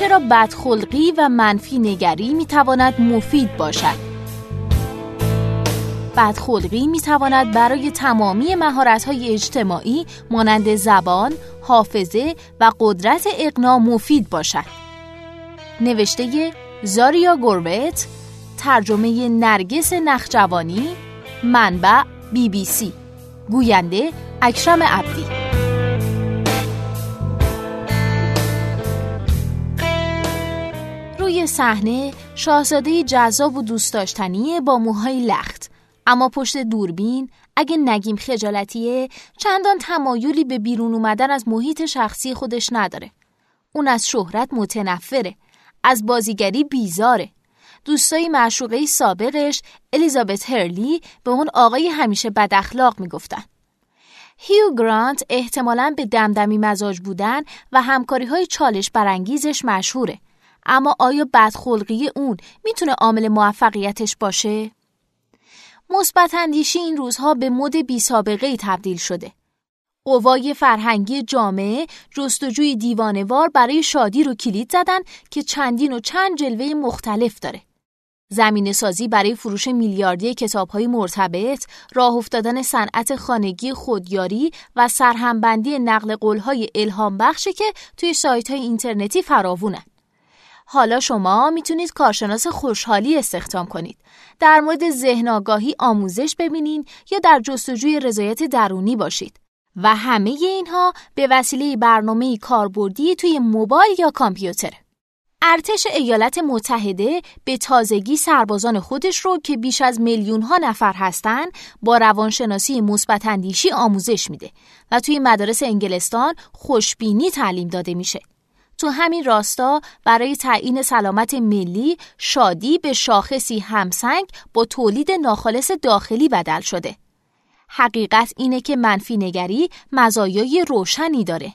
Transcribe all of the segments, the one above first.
چرا بدخلقی و منفی نگری می تواند مفید باشد؟ بدخلقی می تواند برای تمامی مهارت‌های اجتماعی مانند زبان، حافظه و قدرت اقناع مفید باشد. نوشته زاریا گوربت ترجمه نرگس نخجوانی منبع بی بی سی. گوینده اکرم عبدی. روی صحنه شاهزاده جذاب و دوست داشتنی با موهای لخت اما پشت دوربین اگه نگیم خجالتیه چندان تمایلی به بیرون اومدن از محیط شخصی خودش نداره. اون از شهرت متنفره. از بازیگری بیزاره. دوستای معشوقه سابقش الیزابت هرلی به اون آقای همیشه بد اخلاق می‌گفتن. هیو گرانت احتمالاً به دمدمی مزاج بودن و همکاری های چالش برانگیزش مشهوره. اما آیا بدخلقی اون می‌تونه عامل موفقیتش باشه؟ مثبت اندیشی این روزها به مد بی سابقه ای تبدیل شده. قوای فرهنگی جامعه جستجوی دیوانوار برای شادی رو کلید زدن که چندین و چند جلوه مختلف داره. زمین سازی برای فروش میلیاردی کتاب های مرتبط، راه افتادن صنعت خانگی خودیاری و سرهمبندی نقل قولهای الهام بخشه که توی سایت های اینترنتی فراوونن. حالا شما می‌تونید کارشناس خوشحالی استخدام کنید. در مورد ذهن آگاهی آموزش ببینین یا در جستجوی رضایت درونی باشید. و همه اینها به وسیله برنامه کاربردی توی موبایل یا کامپیوتر. ارتش ایالات متحده به تازگی سربازان خودش رو که بیش از میلیون ها نفر هستند با روانشناسی مثبت آموزش میده و توی مدارس انگلستان خوشبینی تعلیم داده میشه. تو همین راستا برای تعیین سلامت ملی شادی به شاخصی همسنگ با تولید ناخالص داخلی بدل شده. حقیقت اینه که منفی نگری مزایای روشنی داره.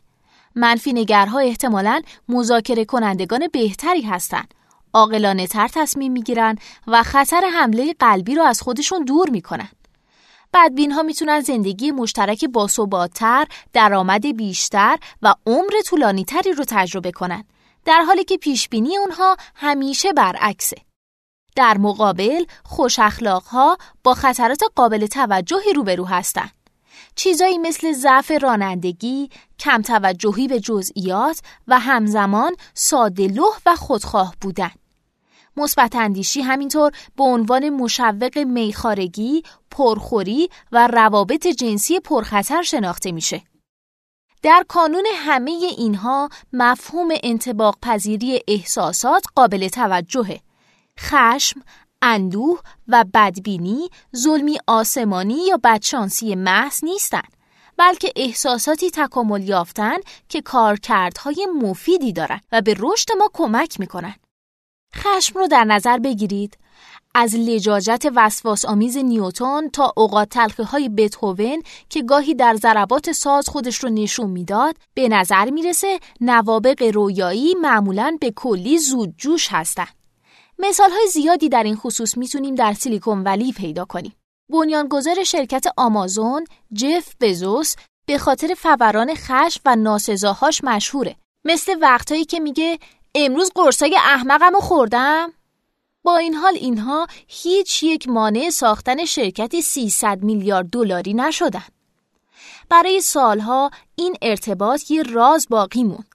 منفی نگرها احتمالاً مذاکره کنندگان بهتری هستند. عاقلانه تر تصمیم می‌گیرن و خطر حمله قلبی رو از خودشون دور می‌کنن. بدبین ها می‌تونن زندگی مشترک باثباتتر، درآمد بیشتر و عمر طولانی تری رو تجربه کنن. در حالی که پیشبینی اونها همیشه برعکسه. در مقابل خوش اخلاق ها با خطرات قابل توجهی روبرو هستند. چیزایی مثل ضعف رانندگی، کم توجهی به جزئیات و همزمان ساده و خودخواه بودن. مثبت اندیشی همینطور به عنوان مشوق میخارگی، پرخوری و روابط جنسی پرخطر شناخته میشه. در کانون همه اینها مفهوم انتباق پذیری احساسات قابل توجهه. خشم، اندوه و بدبینی ظلمی آسمانی یا بدشانسی محض نیستند بلکه احساساتی تکامل یافتن که کارکردهای مفیدی دارند و به رشد ما کمک می‌کنن. خشم رو در نظر بگیرید از لجاجت وسواس آمیز نیوتون تا اوقات تلخه های بتهوون که گاهی در ضربات ساز خودش رو نشون می‌داد به نظر می‌رسه نوابق رویایی معمولا به کلی زودجوش هستند. مثال های زیادی در این خصوص می‌تونیم در سیلیکون ولی پیدا کنیم. بنیانگذار شرکت آمازون، جف بزوس به خاطر فوران خشم و ناسزاهاش مشهوره. مثل وقتهایی که میگه امروز قرصای احمقمو خوردم با این حال اینها هیچ یک مانع ساختن شرکتی 300 میلیارد دلاری نشدن. برای سالها این ارتباط یه راز باقی موند.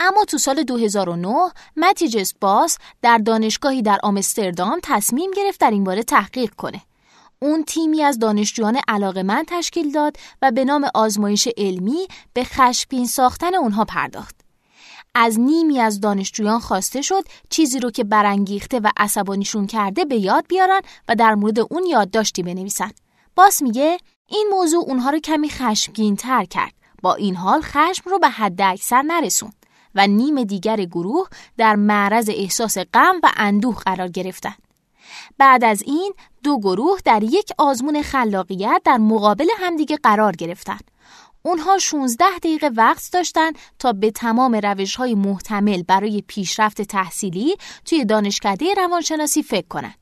اما تو سال 2009 متیجس باس در دانشگاهی در آمستردام تصمیم گرفت در این باره تحقیق کنه. اون تیمی از دانشجویان علاقمند تشکیل داد و به نام آزمایش علمی به خشبین ساختن اونها پرداخت. از نیمی از دانشجویان خواسته شد چیزی رو که برانگیخته و عصبانیشون کرده به یاد بیارن و در مورد اون یادداشتی بنویسن. باس میگه این موضوع اونها رو کمی خشمگین تر کرد. با این حال خشم رو به حد اکثر نرسون و نیم دیگر گروه در معرض احساس غم و اندوه قرار گرفتن. بعد از این دو گروه در یک آزمون خلاقیت در مقابل همدیگه قرار گرفتند. اونها 16 دقیقه وقت داشتن تا به تمام روش های محتمل برای پیشرفت تحصیلی توی دانشکده روانشناسی فکر کنند.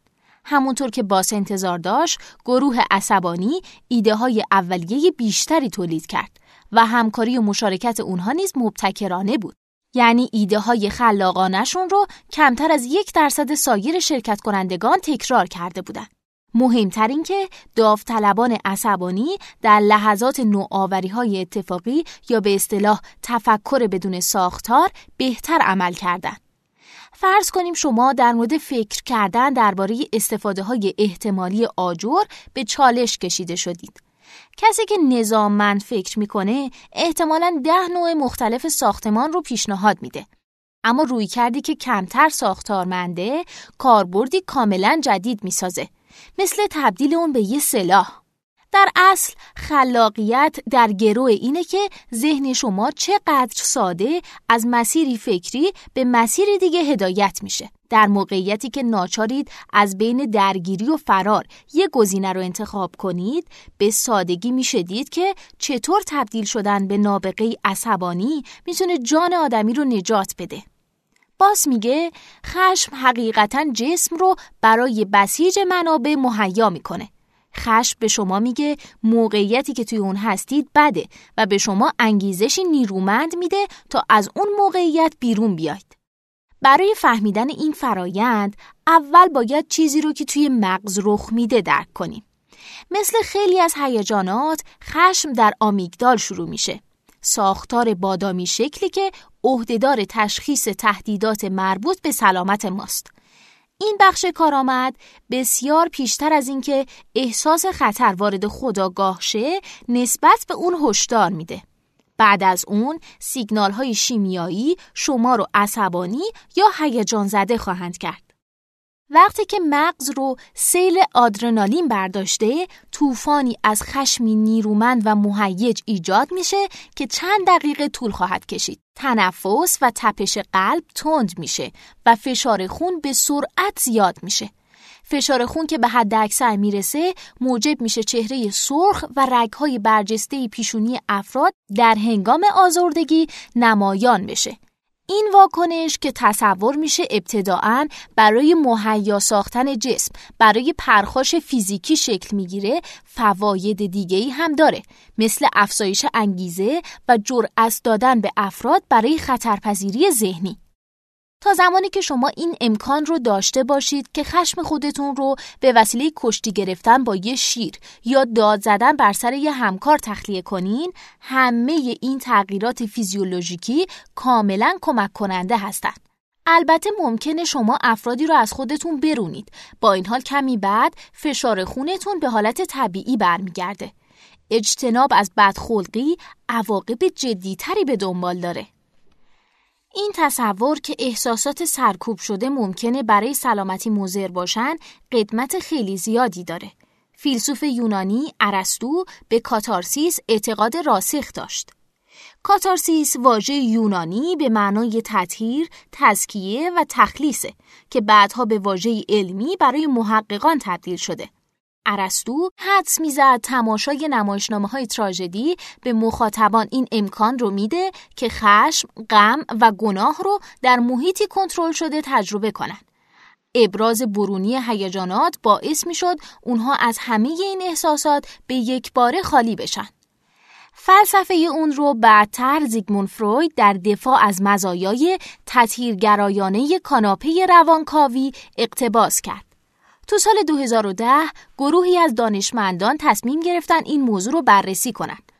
همونطور که باس انتظار داشت، گروه عصبانی ایده های اولیه بیشتری تولید کرد و همکاری و مشارکت اونها نیز مبتکرانه بود. یعنی ایده های خلاقانشون رو کمتر از یک درصد سایر شرکت کنندگان تکرار کرده بودن. مهمتر این که داوطلبان عصبانی در لحظات نوآوری های اتفاقی یا به اصطلاح تفکر بدون ساختار بهتر عمل کردند. فرض کنیم شما در مورد فکر کردن درباره استفاده های احتمالی آجر به چالش کشیده شدید. کسی که نظاممند فکر می‌کنه احتمالا ده نوع مختلف ساختمان رو پیشنهاد میده. اما روی کردی که کمتر ساختارمنده کاربردی کاملا جدید می‌سازه. مثل تبدیل اون به یه سلاح. در اصل خلاقیت در گروه اینه که ذهن شما چقدر ساده از مسیری فکری به مسیری دیگه هدایت میشه. در موقعیتی که ناچارید از بین درگیری و فرار یه گزینه رو انتخاب کنید به سادگی میشه دید که چطور تبدیل شدن به نابغه عصبانی می‌تونه جان آدمی رو نجات بده. باس میگه خشم حقیقتا جسم رو برای بسیج منابع مهیا می‌کنه. خشم به شما میگه موقعیتی که توی اون هستید بده و به شما انگیزشی نیرومند میده تا از اون موقعیت بیرون بیاید. برای فهمیدن این فرایند اول باید چیزی رو که توی مغز رخ میده درک کنیم. مثل خیلی از هیجانات خشم در آمیگدال شروع میشه. ساختار بادامی شکلی که عهدهدار تشخیص تهدیدات مربوط به سلامت ماست. این بخش کارآمد بسیار پیشتر از اینکه احساس خطر وارد خداگاه شه نسبت به اون هشدار میده. بعد از اون سیگنال های شیمیایی شما رو عصبانی یا هیجان زده خواهند کرد. وقتی که مغز رو سیل آدرنالین برداشته طوفانی از خشمی نیرومند و مهیج ایجاد میشه که چند دقیقه طول خواهد کشید. تنفس و تپش قلب تند میشه و فشار خون به سرعت زیاد میشه. فشار خون که به حد اکثر می‌رسه موجب میشه چهره سرخ و رگهای برجسته پیشونی افراد در هنگام آزردگی نمایان بشه. این واکنش که تصور میشه ابتداعا برای مهیا ساختن جسم برای پرخاش فیزیکی شکل می‌گیره فواید دیگه ای هم داره. مثل افزایش انگیزه و جرأت دادن به افراد برای خطرپذیری ذهنی. تا زمانی که شما این امکان رو داشته باشید که خشم خودتون رو به وسیله کشتی گرفتن با یه شیر یا داد زدن بر سر یه همکار تخلیه کنین همه این تغییرات فیزیولوژیکی کاملا کمک کننده هستند. البته ممکنه شما افرادی رو از خودتون برونید. با این حال کمی بعد فشار خونتون به حالت طبیعی برمیگرده. اجتناب از بدخلقی عواقب جدیتری به دنبال داره. این تصور که احساسات سرکوب شده ممکنه برای سلامتی مضر باشن قدمت خیلی زیادی داره. فیلسوف یونانی ارسطو به کاتارسیس اعتقاد راسخ داشت. کاتارسیس واژه یونانی به معنای تطهیر، تزکیه و تخلیصه که بعدها به واژه علمی برای محققان تبدیل شده. ارسطو حدس می‌زد تماشای نمایشنامه های تراژدی به مخاطبان این امکان رو میده که خشم، غم و گناه رو در محیطی کنترل شده تجربه کنند. ابراز برونی هیجانات باعث می‌شد اونها از همه این احساسات به یک باره خالی بشن. فلسفه اون رو بعدتر زیگموند فروید در دفاع از مزایای تطهیرگرایانه کاناپه روانکاوی اقتباس کرد. تو سال 2010 گروهی از دانشمندان تصمیم گرفتن این موضوع رو بررسی کنند.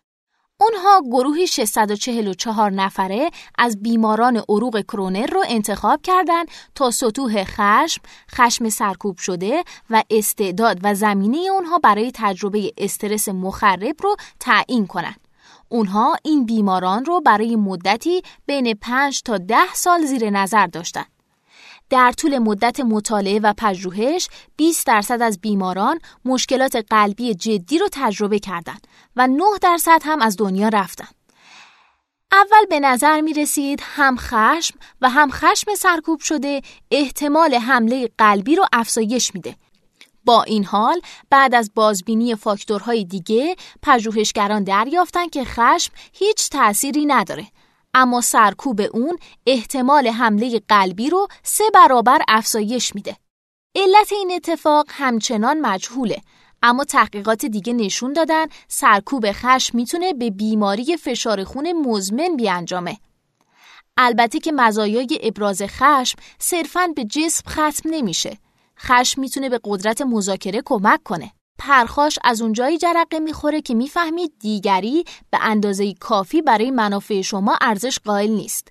اونها گروهی 644 نفره از بیماران عروق کرونر رو انتخاب کردند تا سطوح خشم، خشم سرکوب شده و استعداد و زمینه اونها برای تجربه استرس مخرب رو تعیین کنند. اونها این بیماران رو برای مدتی بین 5 تا 10 سال زیر نظر داشتند. در طول مدت مطالعه و پژوهش 20 درصد از بیماران مشکلات قلبی جدی رو تجربه کردند و 9 درصد هم از دنیا رفتن. اول به نظر می رسید هم خشم و هم خشم سرکوب شده احتمال حمله قلبی رو افزایش میده. با این حال بعد از بازبینی فاکتورهای دیگه پژوهشگران دریافتن که خشم هیچ تأثیری نداره اما سرکوب اون احتمال حمله قلبی رو سه برابر افزایش میده. علت این اتفاق همچنان مجهوله اما تحقیقات دیگه نشون دادن سرکوب خشم می‌تونه به بیماری فشار خون مزمن بیانجامه. البته که مزایای ابراز خشم صرفاً به جسم ختم نمیشه. خشم می‌تونه به قدرت مذاکره کمک کنه. پرخاش از اونجایی جرقه می‌خوره که می‌فهمید دیگری به اندازه کافی برای منافع شما ارزش قائل نیست.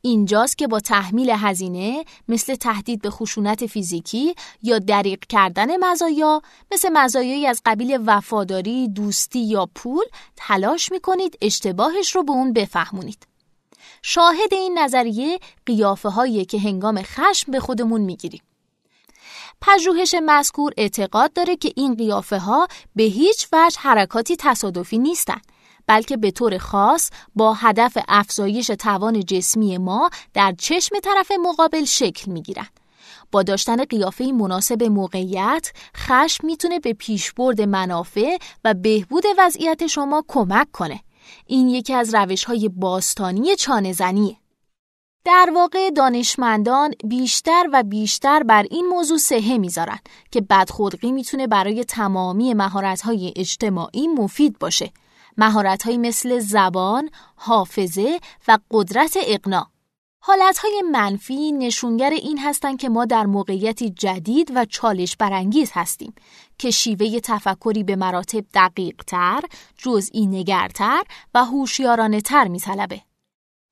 اینجاست که با تحمیل هزینه مثل تهدید به خشونت فیزیکی یا دریق کردن مزایا مثل مزایایی از قبیل وفاداری، دوستی یا پول تلاش می‌کنید اشتباهش رو به اون بفهمونید. شاهد این نظریه قیافه هایی که هنگام خشم به خودمون می‌گیریم. پژوهش مذکور اعتقاد داره که این قیافه ها به هیچ وجه حرکاتی تصادفی نیستند بلکه به طور خاص با هدف افزایش توان جسمی ما در چشم طرف مقابل شکل می گیرن. با داشتن قیافه مناسب موقعیت، خشم می‌تونه به پیشبرد منافع و بهبود وضعیت شما کمک کنه. این یکی از روش های باستانی چانه زنیه. در واقع دانشمندان بیشتر و بیشتر بر این موضوع سهه می‌ذارن که بدخلقی می‌تونه برای تمامی مهارت‌های اجتماعی مفید باشه مهارت‌هایی مثل زبان، حافظه و قدرت اقناع. حالتهای منفی نشونگر این هستند که ما در موقعیتی جدید و چالش برانگیز هستیم که شیوه تفکری به مراتب دقیق تر، جزئی نگرتر و هوشیارانه تر.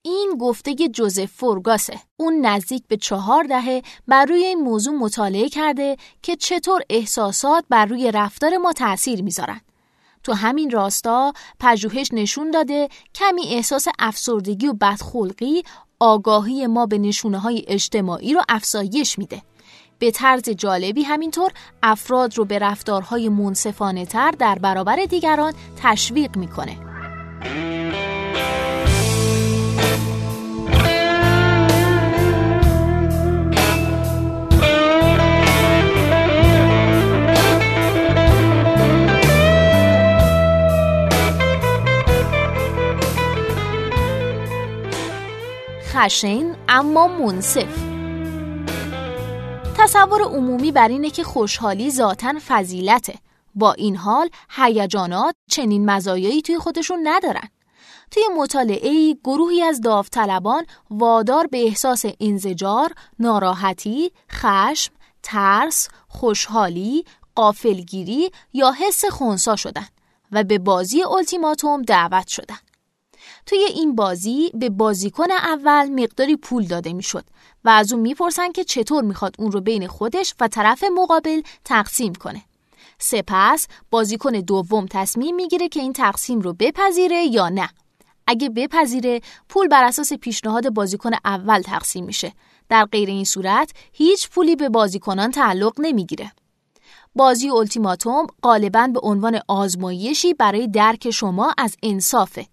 این گفته جوزف فورگاسه. اون نزدیک به چهار دهه بر روی این موضوع مطالعه کرده که چطور احساسات بر روی رفتار ما تأثیر می‌ذارن. تو همین راستا پژوهش نشون داده کمی احساس افسردگی و بدخلقی آگاهی ما به نشونه های اجتماعی رو افزایش میده. به طرز جالبی همینطور افراد رو به رفتارهای منصفانه تر در برابر دیگران تشویق می‌کنه. خشین اما منصف. تصور عمومی بر اینه که خوشحالی ذاتا فضیلته. با این حال هیجانات چنین مزایایی توی خودشون ندارن. توی مطالعه گروهی از داوطلبان وادار به احساس انزجار، ناراحتی، خشم، ترس، خوشحالی، قافلگیری یا حس خونسا شدن و به بازی التیماتوم دعوت شدن. توی این بازی به بازیکن اول مقداری پول داده می‌شد و از اون می‌پرسن که چطور می‌خواد اون رو بین خودش و طرف مقابل تقسیم کنه. سپس بازیکن دوم تصمیم می‌گیره که این تقسیم رو بپذیره یا نه. اگه بپذیره پول بر اساس پیشنهاد بازیکن اول تقسیم میشه. در غیر این صورت هیچ پولی به بازیکنان تعلق نمی‌گیره. بازی التیماتوم غالبا به عنوان آزمایشی برای درک شما از انصافه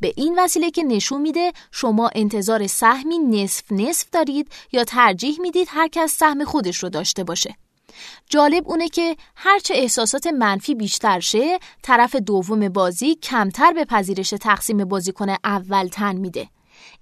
به این وسیله که نشون میده شما انتظار سهمی نصف نصف دارید یا ترجیح می‌دید هر کس سهم خودش رو داشته باشه. جالب اونه که هرچه احساسات منفی بیشتر شه طرف دوم بازی کمتر به پذیرش تقسیم بازیکن اول تن میده.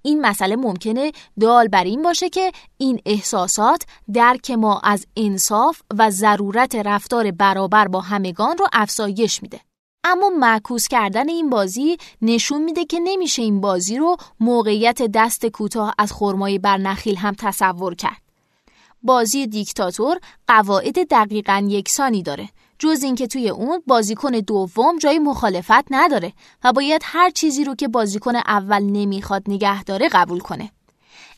این مسئله ممکنه دال بر این باشه که این احساسات درک ما از انصاف و ضرورت رفتار برابر با همگان رو افزایش میده. اما معکوس کردن این بازی نشون میده که نمیشه این بازی رو موقعیت دست کوتاه از خرمای برنخیل هم تصور کرد. بازی دیکتاتور قواعد دقیقا یکسانی داره جز اینکه توی اون بازیکن دوم جای مخالفت نداره و باید هر چیزی رو که بازیکن اول نمی‌خواد نگه داره قبول کنه.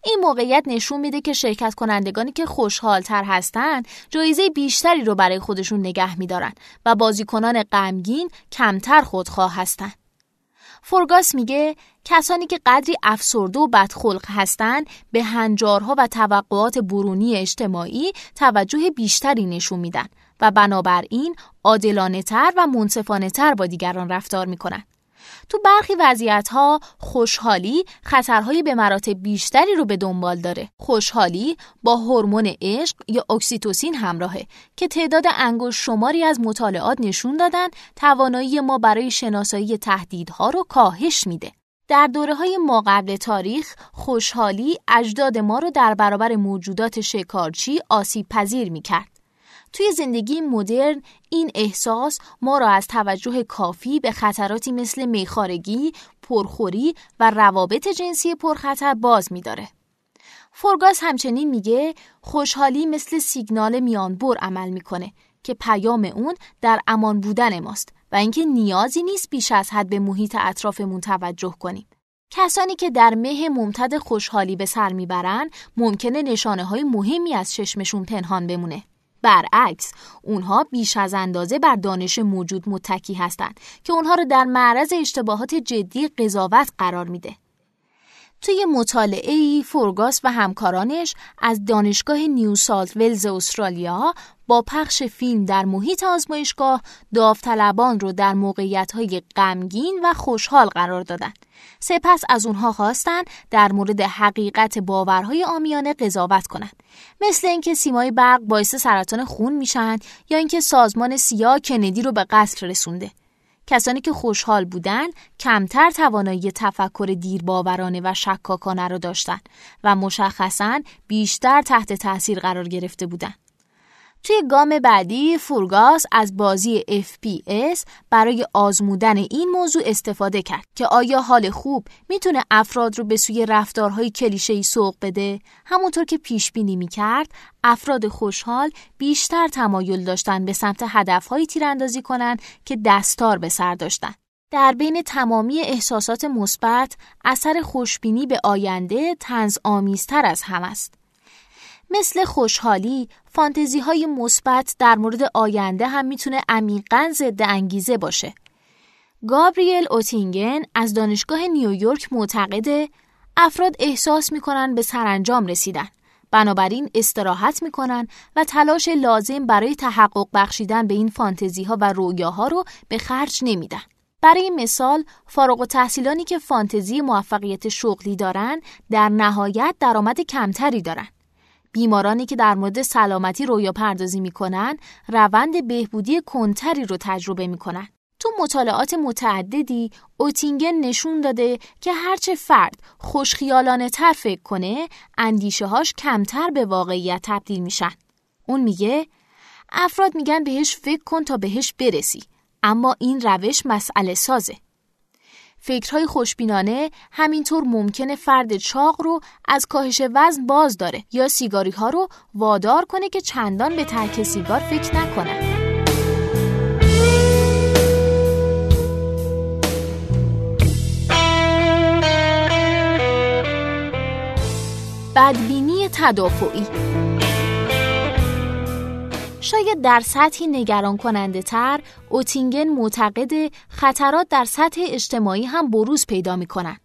این موقعیت نشون میده که شرکت کنندگانی که خوشحالتر هستند جایزه بیشتری رو برای خودشون نگه میدارن و بازیکنان غمگین کمتر خودخواه هستند. فورگاس میگه کسانی که قدری افسرده و بدخلق هستند به هنجارها و توقعات برونی اجتماعی توجه بیشتری نشون میدن و بنابراین عادلانه تر و منصفانه تر با دیگران رفتار می‌کنن. تو برخی وضعیت ها خوشحالی خطرهایی به مراتب بیشتری رو به دنبال داره. خوشحالی با هورمون عشق یا اکسیتوسین همراهه که تعداد انگشت شماری از مطالعات نشون دادن توانایی ما برای شناسایی تهدیدها رو کاهش میده. در دوره های ما قبل تاریخ خوشحالی اجداد ما رو در برابر موجودات شکارچی آسیب پذیر می کرد. توی زندگی مدرن این احساس ما را از توجه کافی به خطراتی مثل میخارگی، پرخوری و روابط جنسی پرخطر باز میداره. فورگاس همچنین میگه خوشحالی مثل سیگنال میانبر عمل می‌کنه که پیام اون در امان بودن ماست و اینکه نیازی نیست بیش از حد به محیط اطرافمون توجه کنیم. کسانی که در مه ممتد خوشحالی به سر می‌برن ممکنه نشانه های مهمی از چشمشون پنهان بمونه. برعکس اونها بیش از اندازه بر دانش موجود متکی هستند که اونها رو در معرض اشتباهات جدی قضاوت قرار میده. توی مطالعه ای فورگاس و همکارانش از دانشگاه نیو سالت ولز استرالیا با پخش فیلم در محیط آزمایشگاه داوطلبان رو در موقعیت‌های غمگین و خوشحال قرار دادن. سپس از اونها خواستن در مورد حقیقت باورهای آمیانه قضاوت کنند. مثل اینکه سیمای برق باعث سرطان خون میشن یا اینکه سازمان سیا کندی رو به قتل رسونده. کسانی که خوشحال بودند کمتر توانایی تفکر دیرباورانه و شکاکانه را داشتند و مشخصا بیشتر تحت تاثیر قرار گرفته بودند. توی گام بعدی فورگاس از بازی FPS برای آزمودن این موضوع استفاده کرد که آیا حال خوب می‌تونه افراد رو به سوی رفتارهای کلیشه‌ای سوق بده؟ همونطور که پیش بینی می‌کرد افراد خوشحال بیشتر تمایل داشتن به سمت هدفهایی تیراندازی کنند که دستار به سر داشتن. در بین تمامی احساسات مثبت اثر خوشبینی به آینده تنز آمیزتر از هم است. مثل خوشحالی، فانتزی های مثبت در مورد آینده هم می‌تونه عمیقا ضد انگیزه باشه. گابریل اوتینگن از دانشگاه نیویورک معتقده افراد احساس می‌کنن به سرانجام رسیدن. بنابراین استراحت می‌کنن و تلاش لازم برای تحقق بخشیدن به این فانتزی ها و رویاها رو به خرج نمیدن. برای مثال فارغ و تحصیلانی که فانتزی موفقیت شغلی دارن در نهایت درآمد کمتری دارن. بیمارانی که در مورد سلامتی رویا پردازی می‌کنن روند بهبودی کنتری رو تجربه می‌کنن. تو مطالعات متعددی اوتینگن نشون داده که هرچه فرد خوشخیالانه تر فکر کنه اندیشه هاش کمتر به واقعیت تبدیل میشن. اون میگه افراد میگن بهش فکر کن تا بهش برسی اما این روش مسئله سازه. فکرهای خوشبینانه همینطور ممکنه فرد چاق رو از کاهش وزن باز داره یا سیگاری ها رو وادار کنه که چندان به ترک سیگار فکر نکنه. بدبینی تدافعی شاید در سطحی نگران کننده تر اوتینگن معتقد خطرات در سطح اجتماعی هم بروز پیدا می کنن.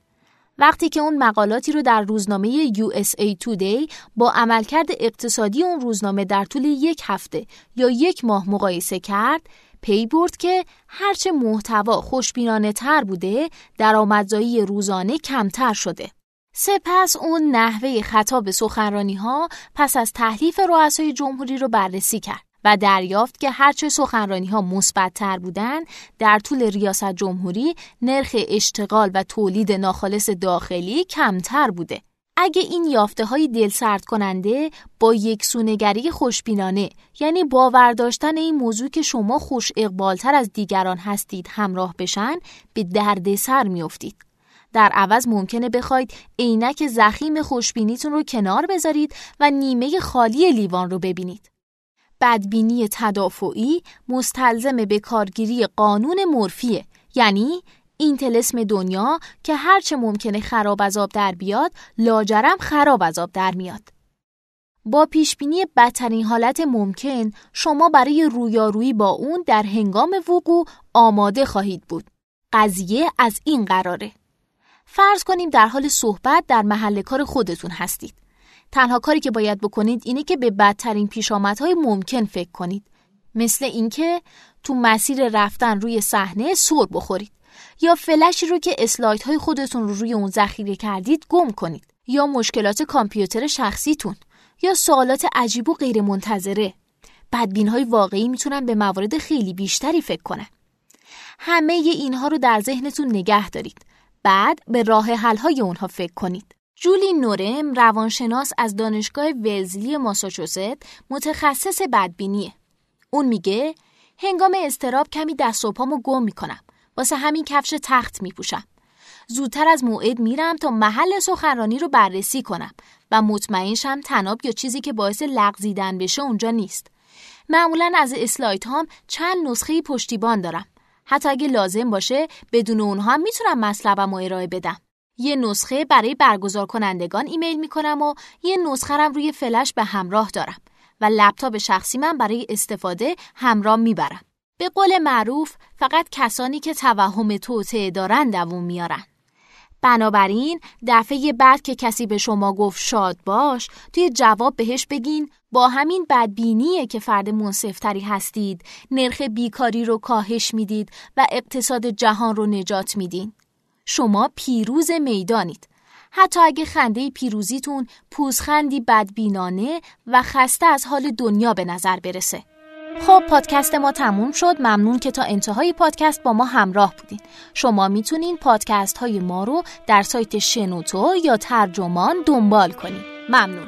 وقتی که اون مقالاتی رو در روزنامه USA Today با عملکرد اقتصادی اون روزنامه در طول یک هفته یا یک ماه مقایسه کرد پی برد که هرچه محتوا خوشبینانه تر بوده درآمدزایی روزانه کمتر شده. سپس اون نحوه خطاب سخنرانی ها پس از تحلیف رؤسای جمهوری رو بررسی کرد. و دریافت که هرچه سخنرانی ها مثبتتر بودند در طول ریاست جمهوری نرخ اشتغال و تولید ناخالص داخلی کمتر بوده. اگه این یافته های دل سرد کننده با یک سونگری خوشبینانه یعنی باور داشتن این موضوع که شما خوش اقبالتر از دیگران هستید همراه بشن به درد سر میافتید. در عوض ممکنه بخواید عینک زخیم خوشبینیتون رو کنار بذارید و نیمه خالی لیوان رو ببینید. بدبینی تدافعی مستلزم به کارگیری قانون مورفیه یعنی این تلسم دنیا که هرچه ممکنه خراب از آب در بیاد لاجرم خراب از آب در میاد. با پیشبینی بدترین حالت ممکن شما برای رویارویی با اون در هنگام وقوع آماده خواهید بود. قضیه از این قراره. فرض کنیم در حال صحبت در محل کار خودتون هستید. تنها کاری که باید بکنید اینه که به بدترین پیشامدهای ممکن فکر کنید. مثل اینکه تو مسیر رفتن روی صحنه سر بخورید یا فلشی رو که اسلایدهای خودتون رو روی اون ذخیره کردید گم کنید یا مشکلات کامپیوتر شخصیتون یا سوالات عجیب و غیر منتظره. بدبین های واقعی می‌تونن به موارد خیلی بیشتری فکر کنن. همه اینها رو در ذهنتون نگه دارید. بعد به راه حل های اونها فکر کنید. جولی نورم روانشناس از دانشگاه ولزلی ماساچوست متخصص بدبینیه. اون میگه هنگام استراب کمی دست و پامو گم می‌کنم. واسه همین کفش تخت میپوشم. زودتر از موعد میرم تا محل سخنرانی رو بررسی کنم و مطمئنشم تناب یا چیزی که باعث لغزیدن بشه اونجا نیست. معمولا از اسلایت هام چند نسخه پشتیبان دارم. حتی اگه لازم باشه بدون اونها می‌تونم مطلبم رو ارائه بدم. یه نسخه برای برگزار کنندگان ایمیل می‌کنم و یه نسخه رم روی فلش به همراه دارم و لپتاپ شخصی من برای استفاده همراه می‌برم. به قول معروف فقط کسانی که توهم توطعه دارن دووم میارن. بنابراین دفعه بعد که کسی به شما گفت شاد باش توی جواب بهش بگین با همین بدبینیه که فرد منصفتری هستید نرخ بیکاری رو کاهش می‌دید و اقتصاد جهان رو نجات میدین شما پیروز می‌دانید. حتی اگه خنده پیروزیتون پوزخندی بدبینانه و خسته از حال دنیا به نظر برسه. خب پادکست ما تموم شد. ممنون که تا انتهای پادکست با ما همراه بودین. شما می‌تونین پادکست های ما رو در سایت شنوتو یا ترجمان دنبال کنید ممنون.